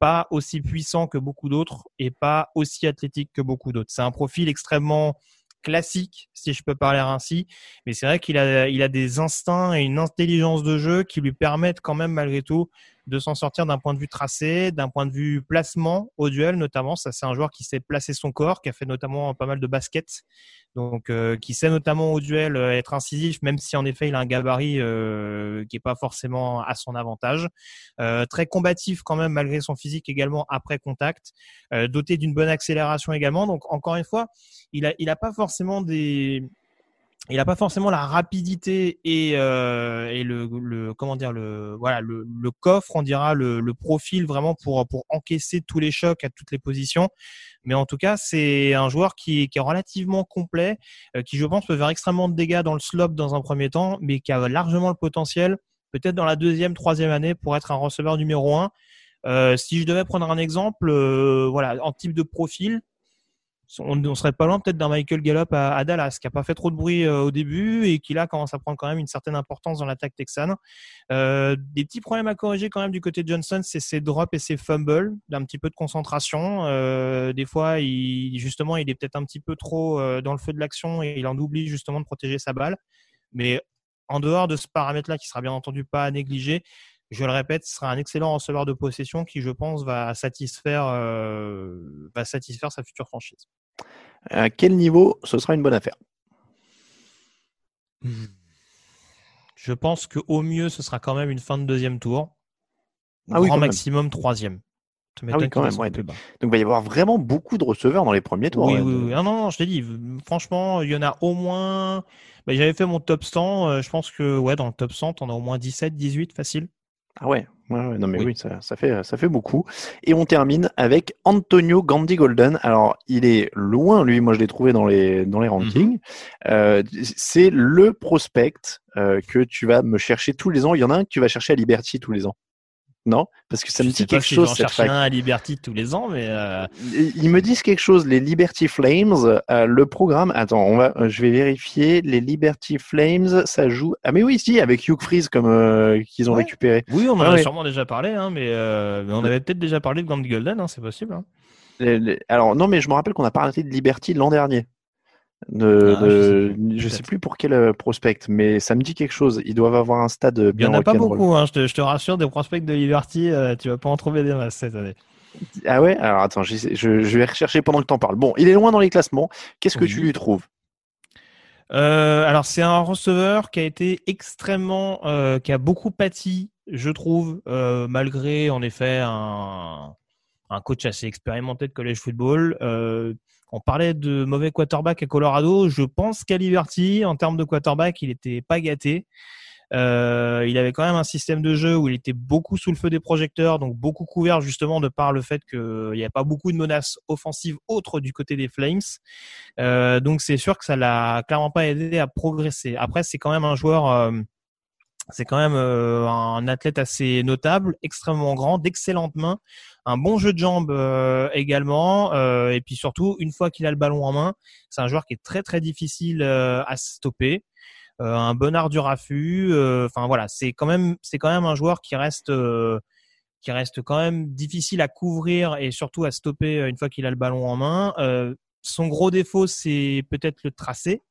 Speaker 5: pas aussi puissant que beaucoup d'autres et pas aussi athlétique que beaucoup d'autres. C'est un profil extrêmement classique, si je peux parler ainsi, mais c'est vrai qu'il a, il a des instincts et une intelligence de jeu qui lui permettent quand même malgré tout de s'en sortir d'un point de vue tracé, d'un point de vue placement au duel notamment. Ça, c'est un joueur qui sait placer son corps, qui a fait notamment pas mal de basket, donc euh, qui sait notamment au duel euh, être incisif, même si en effet il a un gabarit euh, qui est pas forcément à son avantage. très combatif quand même malgré son physique également après contact, doté d'une bonne accélération également. Donc encore une fois, il a il a pas forcément des il n'a pas forcément la rapidité et, euh, et le, le, comment dire le voilà le, le coffre on dira le, le, profil vraiment pour pour encaisser tous les chocs à toutes les positions. Mais en tout cas c'est un joueur qui, qui est relativement complet euh, qui je pense peut faire extrêmement de dégâts dans le slope dans un premier temps mais qui a largement le potentiel peut-être dans la deuxième troisième année pour être un receveur numéro un. Euh, si je devais prendre un exemple euh, voilà en type de profil on, serait pas loin peut-être d'un Michael Gallup à, Dallas, qui a pas fait trop de bruit euh, au début et qui là commence à prendre quand même une certaine importance dans l'attaque texane. Euh, des petits problèmes à corriger quand même du côté de Johnson, c'est ses drops et ses fumbles, d'un petit peu de concentration. Euh, des fois, il, justement, il est peut-être un petit peu trop dans le feu de l'action et il en oublie justement de protéger sa balle. Mais en dehors de ce paramètre-là, qui sera bien entendu pas à négliger, je le répète, ce sera un excellent receveur de possession qui, je pense, va satisfaire, euh, va satisfaire sa future franchise.
Speaker 4: À quel niveau ce sera une bonne affaire?
Speaker 5: Je pense qu'au mieux, ce sera quand même une fin de deuxième tour. Ah grand maximum troisième.
Speaker 4: Ah oui, quand même. Donc, il va y avoir vraiment beaucoup de receveurs dans les premiers tours.
Speaker 5: Oui, oui, Non, non, je t'ai dit, franchement, il y en a au moins. Bah, j'avais fait mon top 100. Euh, je pense que ouais, dans le top 100, on a au moins 17, 18 facile.
Speaker 4: Ah ouais, ouais, non mais oui, ça, ça, fait, ça fait beaucoup. Et on termine avec Antonio Gandhi Golden. Alors, il est loin, lui, moi je l'ai trouvé dans les, dans les mhm. rankings. euh, c'est le prospect euh, que tu vas me chercher tous les ans. Il y en a un que tu vas chercher à Liberty tous les ans. Non, parce que ça me dit quelque chose.
Speaker 5: Je cherche un à Liberty tous les ans, mais euh...
Speaker 4: ils me disent quelque chose. Les Liberty Flames, euh, le programme. Attends, on va, je vais vérifier. Les Liberty Flames, ça joue. Ah mais oui, si, avec Hugh Freeze comme euh, qu'ils ont récupéré.
Speaker 5: Oui, on en a sûrement déjà parlé, hein, mais, euh, mais, on avait peut-être déjà parlé de Gandhi Golden, hein, c'est possible. Hein.
Speaker 4: Alors non, mais je me rappelle qu'on a parlé de Liberty l'an dernier. De, ah, je, sais, plus pour quel euh, prospect, mais ça me dit quelque chose. Ils doivent avoir un stade bien.
Speaker 5: Il n'y en a pas beaucoup, hein, je, te, je, te, rassure, des prospects de Liberty, euh, tu vas pas en trouver des masses cette année.
Speaker 4: Ah ouais? Alors attends, je, je, vais rechercher pendant que tu en parles. Bon, il est loin dans les classements. Qu'est-ce que tu lui trouves?
Speaker 5: Euh, Alors c'est un receveur qui a été extrêmement, euh, qui a beaucoup pâti, je trouve, malgré en effet un, un coach assez expérimenté de college football. Euh, on parlait de mauvais quarterback à Colorado. Je pense qu'à Liberty, en termes de quarterback, il était pas gâté. Euh, il avait quand même un système de jeu où il était beaucoup sous le feu des projecteurs, donc beaucoup couvert justement de par le fait qu'il n'y a pas beaucoup de menaces offensives autres du côté des Flames. Euh, donc c'est sûr que ça l'a clairement pas aidé à progresser. Après, c'est quand même un joueur, euh, c'est quand même un athlète assez notable, extrêmement grand, d'excellentes mains un bon jeu de jambes euh, également, euh, et puis surtout une fois qu'il a le ballon en main, c'est un joueur qui est très très difficile euh, à stopper. un bon art du raffut. Enfin voilà, c'est quand même c'est quand même un joueur qui reste qui reste quand même difficile à couvrir et surtout à stopper une fois qu'il a le ballon en main. son gros défaut, c'est peut-être le tracé.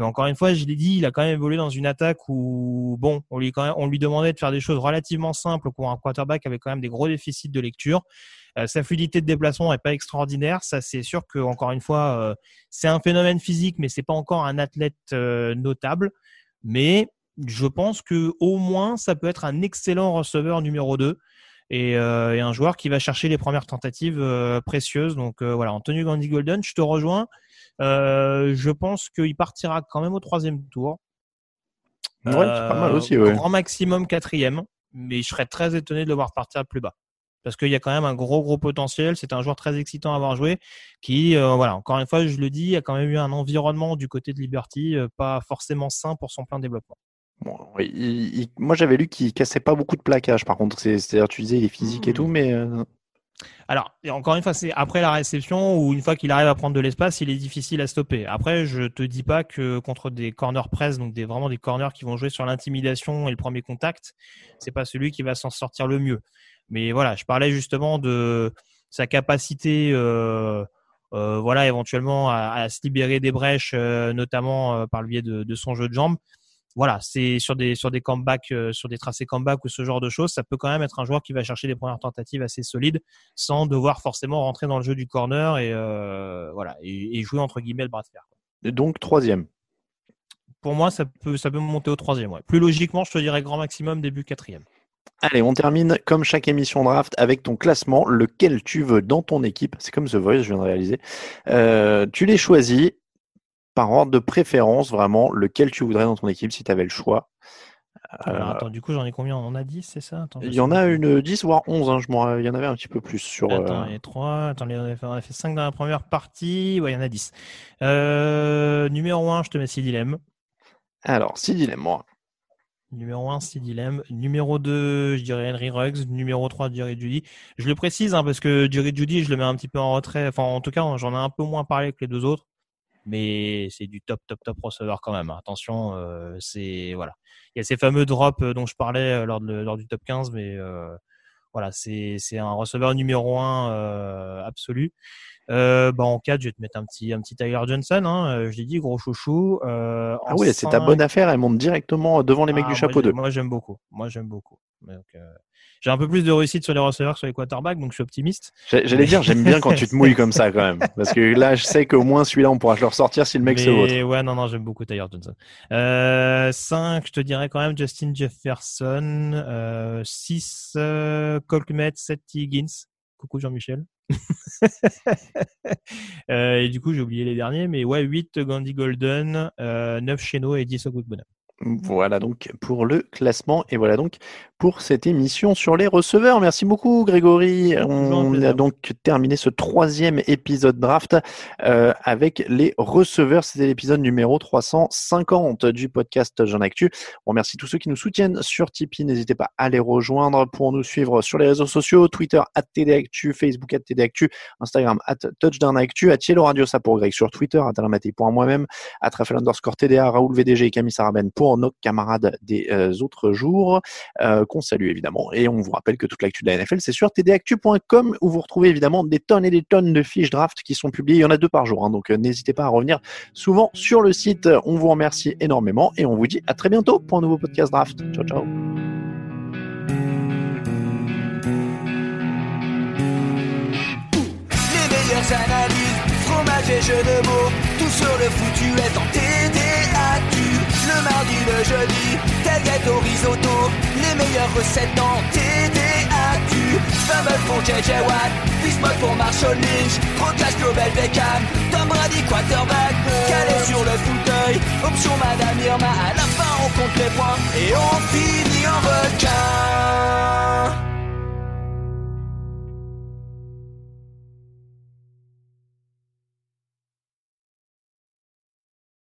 Speaker 5: Mais encore une fois, je l'ai dit, il a quand même évolué dans une attaque où, bon, on lui, demandait de faire des choses relativement simples pour un quarterback avec quand même des gros déficits de lecture. Euh, sa fluidité de déplacement est pas extraordinaire. Ça, c'est sûr que, encore une fois, euh, c'est un phénomène physique, mais c'est pas encore un athlète euh, notable. Mais je pense que au moins, ça peut être un excellent receveur numéro 2 et, un joueur qui va chercher les premières tentatives précieuses. Donc voilà, Anthony Gandhi Golden, je te rejoins. Euh, je pense qu'il partira quand même au troisième tour.
Speaker 4: Ouais, c'est pas mal aussi. Ouais.
Speaker 5: Grand maximum quatrième, mais je serais très étonné de le voir partir plus bas. Parce qu'il y a quand même un gros gros potentiel. C'est un joueur très excitant à avoir joué. Qui, euh, voilà, encore une fois, je le dis, il y a quand même eu un environnement du côté de Liberty euh, pas forcément sain pour son plein développement.
Speaker 4: Bon, moi, j'avais lu qu'il cassait pas beaucoup de plaquages. Par contre, c'est-à-dire, tu disais, il est physique et mmh. tout, mais
Speaker 5: alors, encore une fois, c'est après la réception ou une fois qu'il arrive à prendre de l'espace, il est difficile à stopper. Après, je te dis pas que contre des corner press, donc des, vraiment des corners qui vont jouer sur l'intimidation et le premier contact, c'est pas celui qui va s'en sortir le mieux. Mais voilà, je parlais justement de sa capacité, euh, euh, voilà, éventuellement à, se libérer des brèches, euh, notamment par le biais de, son jeu de jambes. Voilà, c'est sur des sur des comebacks, euh, sur des tracés comeback ou ce genre de choses, ça peut quand même être un joueur qui va chercher des premières tentatives assez solides sans devoir forcément rentrer dans le jeu du corner et euh, voilà et, jouer entre guillemets le bras de fer.
Speaker 4: Donc troisième.
Speaker 5: Pour moi, ça peut ça peut monter au troisième. Ouais. Plus logiquement, je te dirais grand maximum début quatrième.
Speaker 4: Allez, on termine comme chaque émission draft avec ton classement, lequel tu veux dans ton équipe? C'est comme The Voice, je viens de réaliser. Euh, tu les choisis par ordre de préférence, vraiment, lequel tu voudrais dans ton équipe si tu avais le choix.
Speaker 5: Alors, euh, attends, du coup, j'en ai combien? On en a 10, c'est ça?
Speaker 4: Il y en a une 10, voire 11. Hein, je il y en avait un petit peu plus sur.
Speaker 5: Attends, il y a 3. Attends, on a, fait, on a fait 5 dans la première partie. Ouais, il y en a 10. Euh, numéro 1, je te mets 6 dilemmes.
Speaker 4: Alors, 6 dilemmes, moi.
Speaker 5: Numéro 1, 6 dilemmes. Numéro 2, je dirais Henry Ruggs. Numéro 3, Jerry Judy. Je le précise hein, parce que Jerry Judy, je le mets un petit peu en retrait. Enfin, en tout cas, j'en ai un peu moins parlé que les deux autres mais c'est du top, top, top receveur quand même. Attention, euh, c'est voilà. Il y a ces fameux drops euh, dont je parlais euh, lors, de, lors du top 15, mais voilà, c'est c'est un receveur numéro un absolu. Bah en 4, je vais te mettre un petit un petit Tyler Johnson. Hein, je l'ai dit, gros chouchou. ah
Speaker 4: oui, c'est ta bonne affaire. Elle monte directement devant les mecs du ah, chapeau 2.
Speaker 5: Moi, j'aime beaucoup. Moi, j'aime beaucoup. Donc, j'ai un peu plus de réussite sur les receveurs que sur les quarterbacks, donc je suis optimiste.
Speaker 4: J'allais dire, j'aime bien quand tu te mouilles comme ça quand même, parce que là, je sais qu'au moins celui-là, on pourra le ressortir si le mec se vote.
Speaker 5: Ouais, non, non, j'aime beaucoup Tyler Johnson. Euh, 5, je te dirais quand même Justin Jefferson. Euh, 6, euh, Colkmet, 7, Higgins. Coucou Jean-Michel. euh, et du coup, j'ai oublié les derniers, mais ouais, 8 Gandhi Golden, euh, 9 Cheno et 10 Bonham.
Speaker 4: Voilà donc pour le classement et voilà donc pour cette émission sur les receveurs. Merci beaucoup Grégory. On a donc terminé ce troisième épisode draft euh, avec les receveurs. C'était l'épisode numéro 350 du podcast Jean Actu. On remercie tous ceux qui nous soutiennent sur Tipeee. N'hésitez pas à les rejoindre pour nous suivre sur les réseaux sociaux, Twitter at TDActu, Facebook at TDActu, Instagram at TouchdownActu, at Cielo Radio, ça pour Greg sur Twitter, at pour moi-même, at Raphaël underscore TDA, Raoul VDG et Camille Saraben pour nos camarades des euh, autres jours. Euh, qu'on salue évidemment. Et on vous rappelle que toute l'actu de la NFL, c'est sur tdactu.com où vous retrouvez évidemment des tonnes et des tonnes de fiches draft qui sont publiées. Il y en a deux par jour, hein, donc euh, n'hésitez pas à revenir souvent sur le site. On vous remercie énormément et on vous dit à très bientôt pour un nouveau podcast draft. Ciao, ciao.
Speaker 7: Fromage et de mots, tout sur le foutu est en TDAQ le jeudi. Tel gâteau les meilleures recettes dans TDAQ. Fameux pour JJ Watt, Bismuth pour Marshall Lynch, Proclash Global Beckham, Tom Brady Quarterback, calé sur le fauteuil, option Madame Irma. À la fin, on compte les points et on finit en requin.